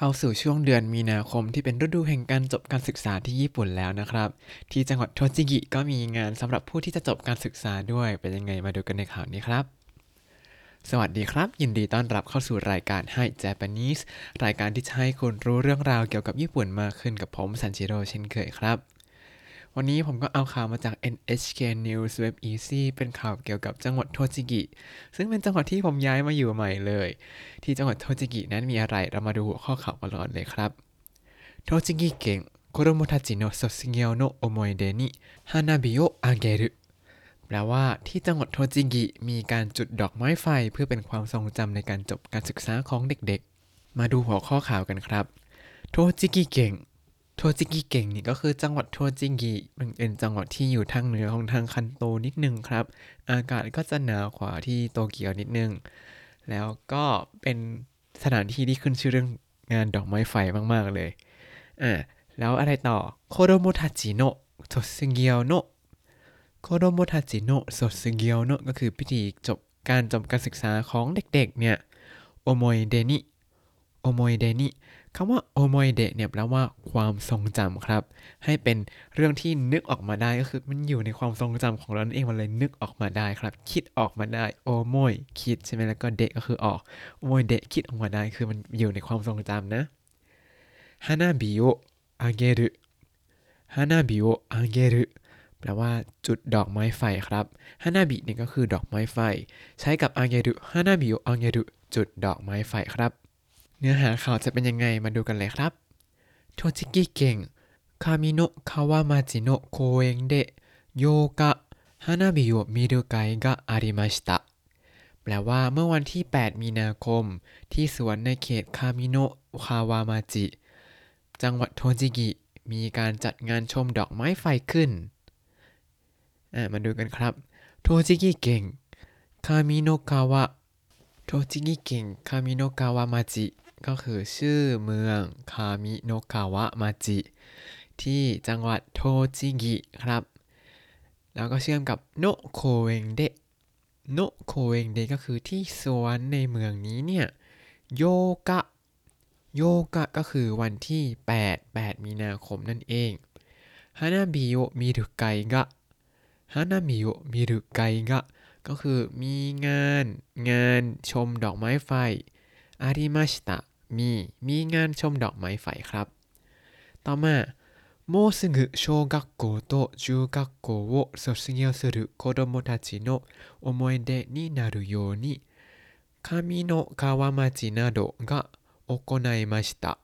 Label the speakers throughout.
Speaker 1: เข้าสู่ช่วงเดือนมีนาคมที่เป็นฤดูแห่งการจบการศึกษาที่ญี่ปุ่นแล้วนะครับ ที่จังหวัดโทจิกิก็มีงานสำหรับผู้ที่จะจบการศึกษาด้วยเป็นยังไงมาดูกันในข่าวนี้ครับ สวัสดีครับ ยินดีต้อนรับเข้าสู่รายการ Hi Japanese รายการที่จะให้คุณรู้เรื่องราวเกี่ยวกับญี่ปุ่นมากขึ้นกับผมซันจิโร่เช่นเคยครับ วันนี้ผมก็เอาข่าวมาจาก NHK News Web Easy เป็นข่าวเกี่ยวกับจังหวัดโทจิกิ ซึ่งเป็นจังหวัดที่ผมย้ายมาอยู่ใหม่เลย ที่จังหวัดโทจิกินั้นมีอะไรเรามาดูหัวข้อข่าวกันก่อนเลยครับ โทจิกิเก่ง子供たちの卒業の思い出に花火をあげるแปลว่าที่จังหวัดโทจิกิมีการจุดดอกไม้ไฟเพื่อเป็นความทรงจำในการจบการศึกษาของเด็กๆ มาดูหัวข้อข่าวกันครับ โทจิกิเก่ง โทจิกิเก่งนี่ก็คือจังหวัดโทจิกิมันเป็นจังหวัดที่อยู่ทางเหนือของทางคันโตนิดนึงครับ อากาศก็จะหนาวกว่าที่โตเกียวนิดนึง แล้วก็เป็นสถานที่ที่ขึ้นชื่อเรื่องงานดอกไม้ไฟมาก ๆ เลย อ่า แล้วอะไรต่อโคโดโมทาจิโนะโทสึเกียวโนะโคโดโมทาจิโนะโทสึเกียวโนะก็คือพิธีจบการจบการศึกษาของเด็ก ๆ เนี่ยโอโมยเดนิโอโมยเดนิ คำว่าโอโมยเดเนี่ยแปลว่าความทรงจำครับ ให้เป็นเรื่องที่นึกออกมาได้ก็คือมันอยู่ในความทรงจำของเรานั่นเองมันเลยนึกออกมาได้ครับ คิดออกมาได้โอโมยคิดใช่ไหมแล้วก็เดะก็คือออกโอโมยเดะคิดออกมาได้คือมันอยู่ในความทรงจำนะ花火を上げる 花火を上げる แปลว่าจุดดอกไม้ไฟครับฮานาบิเนี่ยก็คือดอกไม้ไฟ ใช้กับ 上げる 花火を上げる จุดดอกไม้ไฟครับ เนื้อหาข่าวจะเป็นยังไงมาดูกันเลยครับ 栃木県 上三川町の公園で8日花火を見る会がありました แปลว่าเมื่อวันที่ 8 มีนาคม ที่สวนในเขตคามิโนะคาวามาจิ จังหวัดโทจิกิ มีการจัดงานชมดอกไม้ไฟขึ้น มาดูกันครับ โทจิกิเก่ง คามิโนะคาวะโทจิกิเก่ง คามิโนะคาวะมาจิ ก็คือชื่อเมืองคามิโนะคาวะมาจิ ที่จังหวัดโทจิกิครับ แล้วก็เชื่อมกับの公園で の公園で ก็คือที่สวนในเมืองนี้เนี่ยโยกะโยกะก็คือวันที่ 8 8 มีนาคมนั่นเองฮานาบิโอมิรุไกกะฮานาบิโอมิรุไกกะก็คือมีงาน งานชมดอกไม้ไฟอาริมาชิตะ มี มีงานชมดอกไม้ไฟครับ ต่อมาもうすぐ小学校と中学校を卒業する子どもたちの思い出になるように上の川町などが行いました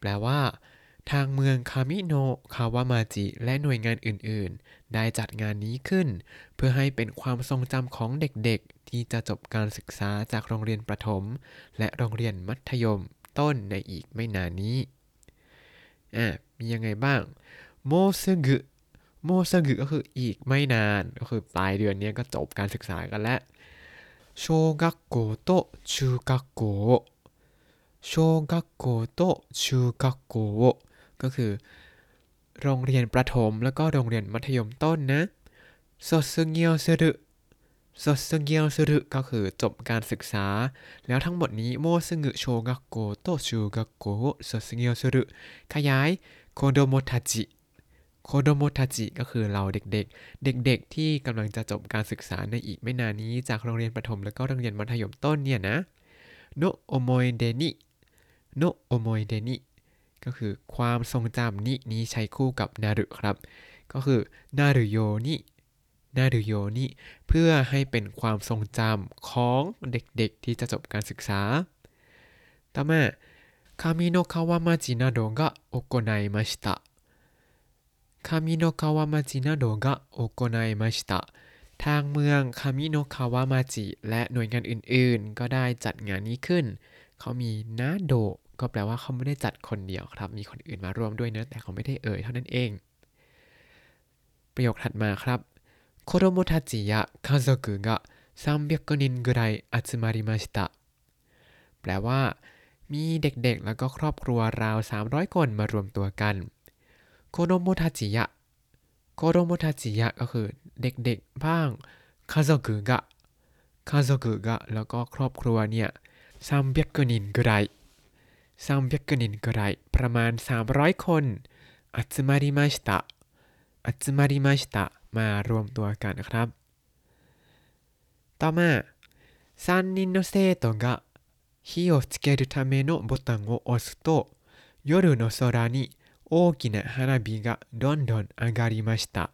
Speaker 1: แปลว่า ทางเมืองคามิโนคาวามาจิและหน่วยงานอื่นๆ ได้จัดงานนี้ขึ้น เพื่อให้เป็นความทรงจำของเด็กๆ ที่จะจบการศึกษาจากโรงเรียนประถม และโรงเรียนมัธยมต้นในอีกไม่นานนี้ อะ มียังไงบ้าง โมซึกุโมซึกุก็คืออีกไม่นาน ก็คือปลายเดือนนี้ก็จบการศึกษากันแล้วโชกักโกと中学校 小学校と中学校 ก็คือ โรงเรียนประถมแล้วก็โรงเรียนมัธยมต้นนะโดซึเงียวสึรุโดซึเงียวสึรุก็คือจบการศึกษา แล้วทั้งหมดนี้もうすぐ小学校と中学校を卒業する ขยาย 子どもたち 子どもたち ก็คือเราเด็กๆ เด็กๆ ที่กำลังจะจบการศึกษาในอีกไม่นานนี้จากโรงเรียนประถมแล้วก็โรงเรียนมัธยมต้นเนี่ยนะの思い出に の思い出に ก็คือความทรงจำに นี้ใช้คู่กับ なる ครับ ก็คือなるように なるように เพื่อให้เป็นความทรงจำของเด็กๆ ที่จะจบการศึกษาต่อมา上三川町などが行いました 上三川町などが行いましたทางเมืองคามิโนคาวามาจิและหน่วยงานอื่นๆ ก็ได้จัดงานนี้ขึ้น เขามีนาโด ก็แปลว่าเขาไม่ได้จัดคนเดียวครับ มีคนอื่นมาร่วมด้วยเนะแต่เขาไม่ได้เอ่ยเท่านั้นเอง ประโยคถัดมาครับโคโรโมทาจิยะคาโซกุกะ300นินกุไรอัจมาริมาชิตะแปลว่า มีเด็กๆ แล้วก็ครอบครัวราว 300 คนมารวมตัวกันโคโรโมทาจิยะโคโรโมทาจิยะก็คือเด็กๆ บ้างคาโซกุกะคาโซกุกะแล้วก็ครอบครัวเนี่ย300นินกุไร 300人くらいประมาณ 300 คน集まりました集まりましたมารวมตัวกันครับ ต่อมา3人の生徒が火をつけるためのボタンを押すと夜の空に大きな花火がどんどん上がりました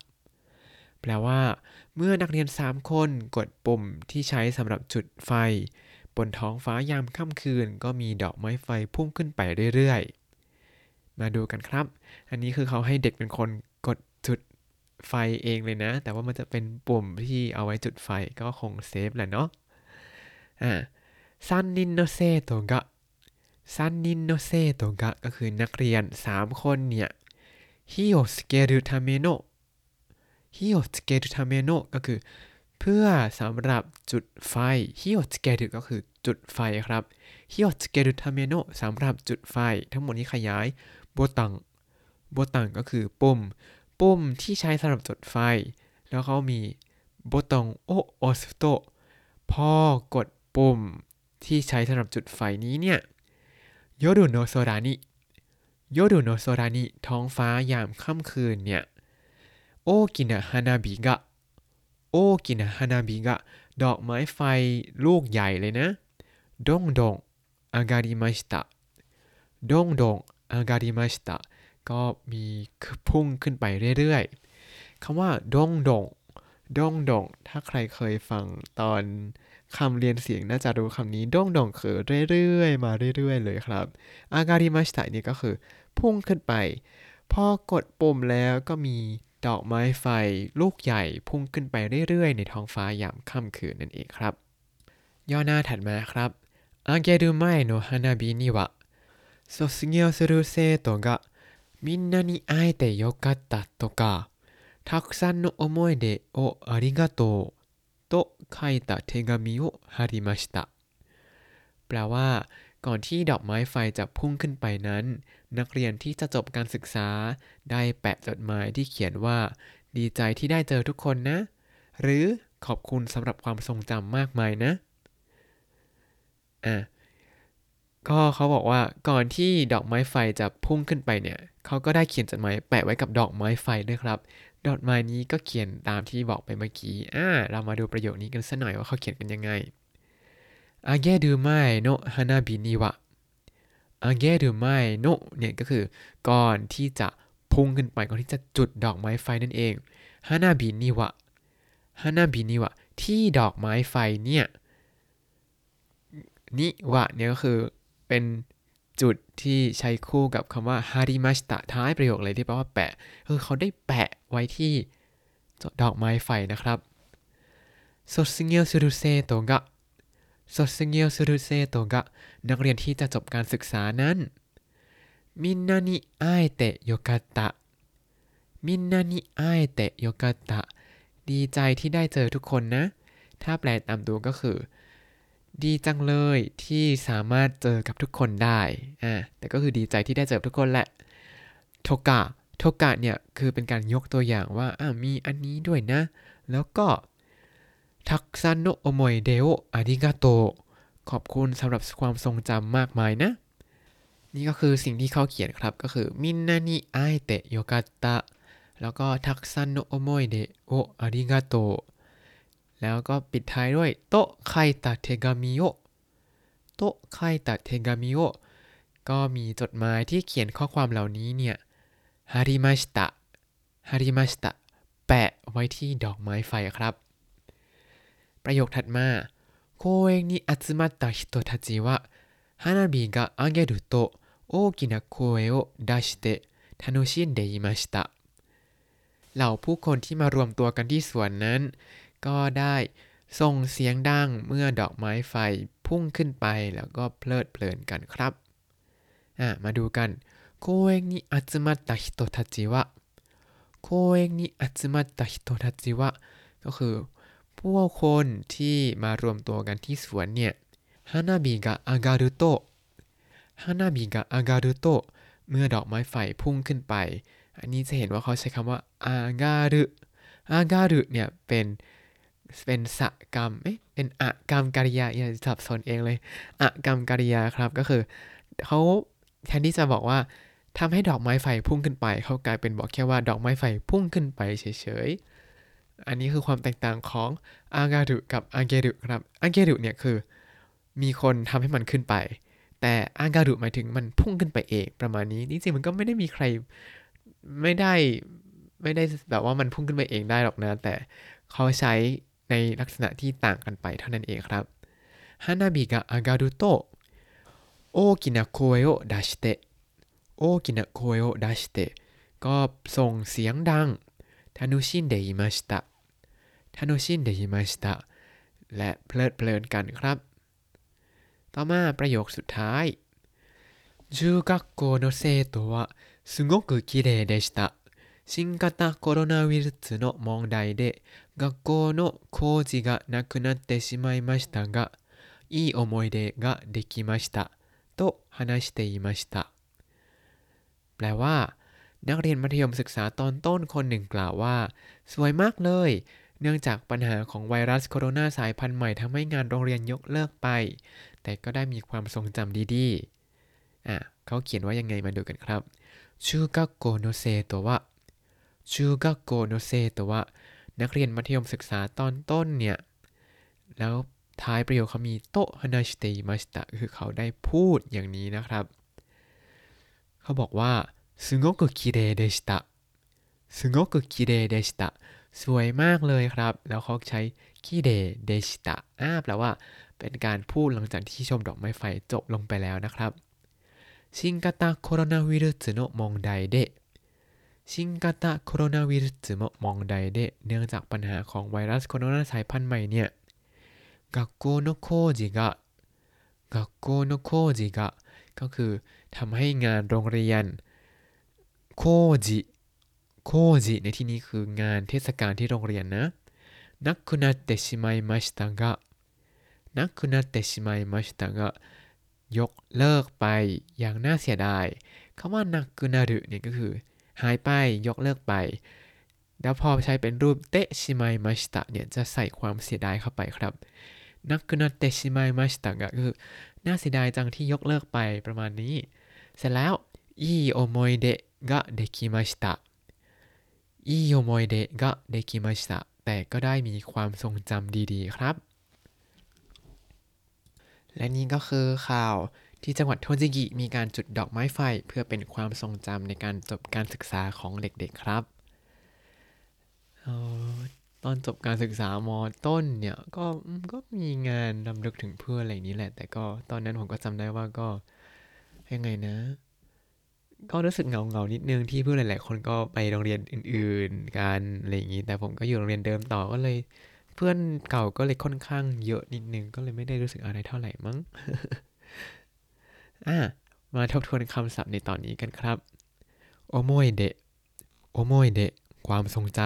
Speaker 1: แปลว่า เมื่อนักเรียน 3 คนกดปุ่มที่ใช้สำหรับจุดไฟ บนท้องฟ้ายามค่ำคืน ก็มีดอกไม้ไฟพุ่งขึ้นไปเรื่อยๆ มาดูกันครับ อันนี้คือเขาให้เด็กเป็นคนกดจุดไฟเองเลยนะ แต่ว่ามันจะเป็นปุ่มที่เอาไว้จุดไฟก็คงเซฟแหละเนาะอ่า3人の生徒が 3人の生徒が ก็คือนักเรียน 3 คนเนี่ย火をつけるための 火をつけるための ก็คือ เพื่อสำหรับจุดไฟ火をつける ก็คือจุดไฟครับ 火をつけるための สำหรับจุดไฟ ทั้งหมดนี้ขยายボタン ボタン ก็คือปุ่ม ปุ่มที่ใช้สำหรับจุดไฟ แล้วเขามีโบตังโอโอสโตพอกดปุ่มที่ใช้สำหรับจุดไฟนี้เนี่ยโยรุโนโซรานิโยรุโนโซรานิท้องฟ้ายามค่ำคืนเนี่ยโอกินะฮานาบิกะ โอกินะฮานาบิกะดอกไม้ไฟลูกใหญ่เลยนะดงดงอากาดิมาชิตะดงดงอากาดิมาชิตะก็มีพุ่งขึ้นไปเรื่อยๆคำว่าดงดงดงดงถ้าใครเคยฟังตอนคำเรียนเสียงน่าจะรู้คำนี้ดงดงคือเรื่อยๆ มาเรื่อยๆ เลยครับ อาการิมาชิตะนี่ก็คือพุ่งขึ้นไป พอกดปุ่มแล้วก็มี ดอกไม้ไฟ ลูกใหญ่พุ่งขึ้นไปเรื่อยๆ ในท้องฟ้ายามค่ำคืนนั่นเองครับ ย่อหน้าถัดมาครับอาเกรุไมโนฮานาบินิวะ卒業する生徒がみんなに会えてよかったとかたくさんの思い出をありがとうโตไคตะเทกามิโอฮาริมาชิตะแปลว่า ก่อนที่ดอกไม้ไฟจะพุ่งขึ้นไปนั้น นักเรียนที่จะจบการศึกษา ได้แปะจดหมายที่เขียนว่า ดีใจที่ได้เจอทุกคนนะ หรือขอบคุณสำหรับความทรงจำมากมายนะอะก็เขาบอกว่าก่อนที่ดอกไม้ไฟจะพุ่งขึ้นไปเนี่ยเขาก็ได้เขียนจดหมายแปะไว้กับดอกไม้ไฟด้วยครับ ดอกไม้นี้ก็เขียนตามที่บอกไปเมื่อกี้อ่าเรามาดูประโยคนี้กันสักหน่อยว่าเขาเขียนกันยังไง อาเกดูไมโนฮานาบินิวะอาเกดูไมโนเนี่ยก็คือ ก่อนที่จะพุ่งขึ้นไปก่อนที่จะจุดดอกไม้ไฟนั่นเองฮานาบินิวะฮานาบินิวะที่ดอกไม้ไฟเนี่ยนิวะเนี่ยก็คือเป็นจุดที่ใช้คู่กับคำว่าฮาริมาชิตะท้ายประโยคเลยที่แปลว่าแปะคือเขาได้แปะไว้ที่ดอกไม้ไฟนะครับ卒業する生徒が สดสเงียวสุรุเซโตกะ นักเรียนที่จะจบการศึกษานั้น มินนานิไอเตะโยกาตะ みんなに会えてよかった ดีใจที่ได้เจอทุกคนนะ ถ้าแปลตามตัวก็คือ ดีจังเลยที่สามารถเจอกับทุกคนได้ อ่า แต่ก็คือดีใจที่ได้เจอทุกคนแหละ とか とか เนี่ย คือเป็นการยกตัวอย่างว่า อ่ามีอันนี้ด้วยนะ แล้วก็ たくさんの思い出をありがとう ขอบคุณสำหรับความทรงจำมากมายนะ นี่ก็คือสิ่งที่เขาเขียนครับก็คือみんなに会えてよかった แล้วก็ たくさんの思い出をありがとう แล้วก็ปิดท้ายด้วยと書いた手紙を と書いた手紙を ก็มีจดหมายที่เขียนข้อความเหล่านี้เนี่ย貼りました 貼りました แปะไว้ที่ดอกไม้ไฟครับ ประโยคถัดมา公園に集まった人たちは花火が上げると大きな声を出して楽しんでいましたเหล่าผู้คนที่มารวมตัวกันที่สวนนั้นก็ได้ส่งเสียงดังเมื่อดอกไม้ไฟพุ่งขึ้นไปแล้วก็เพลิดเพลินกันครับ มาดูกัน公園に集まった人たちは公園に集まった人たちはก็คือ ผู้คนที่มารวมตัวกันที่สวนเนี่ยฮานาบิกะอาการุโตฮานาบิกะอาการุโตเมื่อดอกไม้ไฟพุ่งขึ้นไป อันนี้จะเห็นว่าเขาใช้คำว่าอาการุอาการุเนี่ยเป็นเป็นสกรรมเอ๊ะเป็นอะกรรมกริยาอย่าสับสนเองเลยอะกรรมกริยาครับก็คือเขาแทนที่จะบอกว่าทำให้ดอกไม้ไฟพุ่งขึ้นไป เขากลายเป็นบอกแค่ว่าดอกไม้ไฟพุ่งขึ้นไปเฉยๆ อันนี้คือความแตกต่างของอากาดุกับอาเกดุครับอาเกดุเนี่ยคือมีคนทำให้มันขึ้นไป แต่อากาดุหมายถึงมันพุ่งขึ้นไปเองประมาณนี้จริงๆมันก็ไม่ได้มีใครไม่ได้ไม่ได้แบบว่ามันพุ่งขึ้นไปเองได้หรอกนะ แต่เขาใช้ในลักษณะที่ต่างกันไปเท่านั้นเองครับฮานาบิกะอากาดุโตโอกินาโคเอโอดัชเตโอกินาโคเอโอดัชเตก็ส่งเสียงดัง นุชินเดอิมาชิตะทานุชินเดอิมาชิตะและเพลิดเพลินกันครับ ต่อมาประโยคสุดท้าย中学校の生徒はすごく綺麗でした新型コロナウイルスの問題で学校の工事がなくなってしまいましたがいい思い出ができましたと話していましたแปลว่า นักเรียนมัธยมศึกษาตอนต้นคนหนึ่งกล่าวว่า สวยมากเลย เนื่องจากปัญหาของไวรัสโคโรนาสายพันธุ์ใหม่ทำให้งานโรงเรียนยกเลิกไป แต่ก็ได้มีความทรงจำดีๆอะเขาเขียนว่ายังไงมาดูกันครับชูกักโกโนเซตวว่าชูกักโกโนเซตวว่านักเรียนมัธยมศึกษาตอนต้นเนี่ย แล้วท้ายประโยคเขามีโตฮานาชิเตมาชิตะคือเขาได้พูดอย่างนี้นะครับ เขาบอกว่า すごく綺麗でしたすごく綺麗でしたสวยมากเลยครับ แล้วเขาใช้คิเดเดชิตะอ้าแปลว่า เป็นการพูดหลังจากที่ชมดอกไม้ไฟจบลงไปแล้วนะครับ新型コロナウイルスの問題でชิงกาตะโคโรนาวิรุสมองไดเดเนื่องจากปัญหาของไวรัสโคโรนาสายพันธุ์ใหม่เนี่ย学校の工事が学校の工事がก็คือทำให้งานโรงเรียน 行事 行事 ในที่นี้คืองานเทศกาลที่โรงเรียนนะなくなってしまいましたが なくなってしまいましたが ยกเลิกไปอย่างน่าเสียดายคำว่านักกุนารุเนี่ยก็คือ หายไปยกเลิกไป แล้วพอใช้เป็นรูปเตชิมายมาชตะเนี่ยจะใส่ความเสียดายเข้าไปครับ นักกุนาเตชิมายมาชิตะก็คือน่าเสียดายจังที่ยกเลิกไปประมาณนี้ เสร็จแล้วอีโอโมยเดะ กะเดคิมาชิตะอีโอโมยเกะเดคิมาชิตะแต่ก็ได้มีความทรงจำดีๆครับ และนี่ก็คือข่าวที่จังหวัดโทจิกิมีการจุดดอกไม้ไฟเพื่อเป็นความทรงจำในการจบการศึกษาของเด็กๆครับตอนจบการศึกษามอต้นเนี่ยก็ก็มีงานรำลึกถึงเพื่อนอะไรนี้แหละ แต่ก็ตอนนั้นผมก็จำได้ว่าก็ยังไงนะ ก็รู้สึกเงาเงานิดนึงที่เพื่อนหลาย ๆ คนก็ไปโรงเรียนอื่น ๆกันอะไรอย่างนี้แต่ผมก็อยู่โรงเรียนเดิมต่อก็เลย เพื่อนเก่าก็เลยค่อนข้างเยอะนิดนึงก็เลยไม่ได้รู้สึกอะไรเท่าไหร่มั้งอะมาทบทวนคำศัพท์ในตอนนี้กันครับโอโมยเดะโอโมยเดะความทรงจ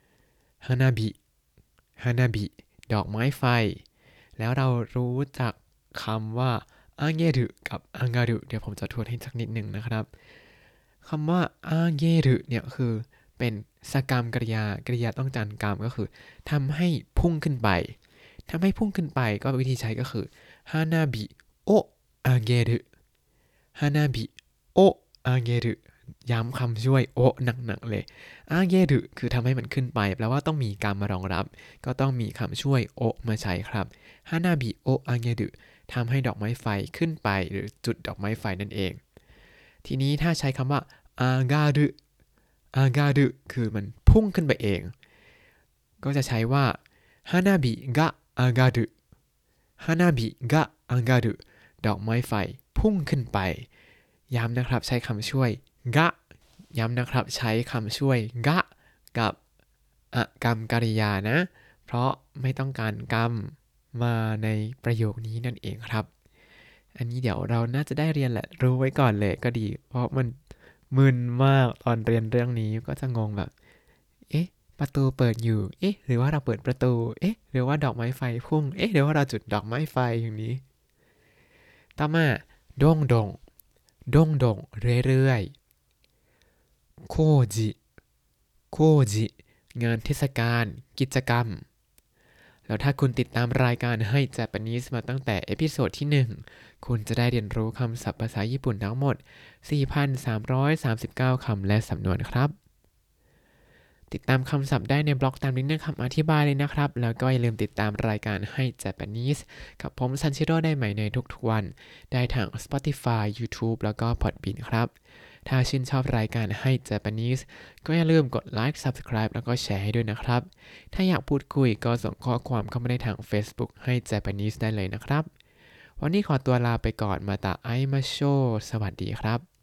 Speaker 1: ำฮานาบิฮานาบิดอกไม้ไฟ แล้วเรารู้จักคำว่า อาเกรุกับอังการุเดี๋ยวผมจะทวนให้สักนิดหนึ่งนะครับคำว่าอาเกรุเนี่ยคือเป็นสกรรมกริยากริยาต้องการกรรมก็คือทำให้พุ่งขึ้นไปทำให้พุ่งขึ้นไปก็วิธีใช้ก็คือ花火を上げる 花火を上げる ย้ำคำช่วย を หนักๆเลย 上げる คือทำให้มันขึ้นไป แปลว่าต้องมีการมารองรับ ก็ต้องมีคำช่วย を มาใช้ครับ 花火を上げる ทำให้ดอกไม้ไฟขึ้นไปหรือจุดดอกไม้ไฟนั่นเอง ทีนี้ถ้าใช้คำว่าอากาดุอากาดุคือมันพุ่งขึ้นไปเอง ก็จะใช้ว่าฮานาบิกะอากาดุฮานาบิกะอากาดุดอกไม้ไฟพุ่งขึ้นไป ย้ำนะครับใช้คำช่วยกะย้ำนะครับใช้คำช่วยกะกับอกรรมกริยานะ เพราะไม่ต้องการกรรม มาในประโยคนี้นั่นเองครับ อันนี้เดี๋ยวเราน่าจะได้เรียนแหละรู้ไว้ก่อนเลยก็ดี เพราะมันมึนมากตอนเรียนเรื่องนี้ก็จะงงแบบ เอ๊ะ ประตูเปิดอยู่ เอ๊ะ หรือว่าเราเปิดประตู เอ๊ะ หรือว่าดอกไม้ไฟพุ่ง เอ๊ะ หรือว่าเราจุดดอกไม้ไฟอย่างนี้ ต่อมาดงดงดงดงเรื่อยๆ โคจิ โคจิ งานเทศกาล กิจกรรม แล้วถ้าคุณติดตามรายการให้ Japanese มาตั้งแต่เอพิโซดที่ 1 คุณจะได้เรียนรู้คำศัพท์ภาษาญี่ปุ่นทั้งหมด 4,339 คำและสำนวนครับ ติดตามคำศัพท์ได้ในบล็อกตามลิงก์ในคำอธิบายเลยนะครับ แล้วก็อย่าลืมติดตามรายการให้ Japanese กับผมซันชิโร่ได้ใหม่ในทุกๆวัน ได้ทาง Spotify YouTube แล้วก็ Podbean ครับ ถ้าชื่นชอบรายการให้ Japanese ก็อย่าลืมกดไลค์ Subscribe แล้วก็แชร์ให้ด้วยนะครับ ถ้าอยากพูดคุยก็ส่งข้อความเข้ามาได้ทาง Facebook ให้ Japanese ได้เลยนะครับ วันนี้ขอตัวลาไปก่อนมาตาไอมาโช สวัสดีครับ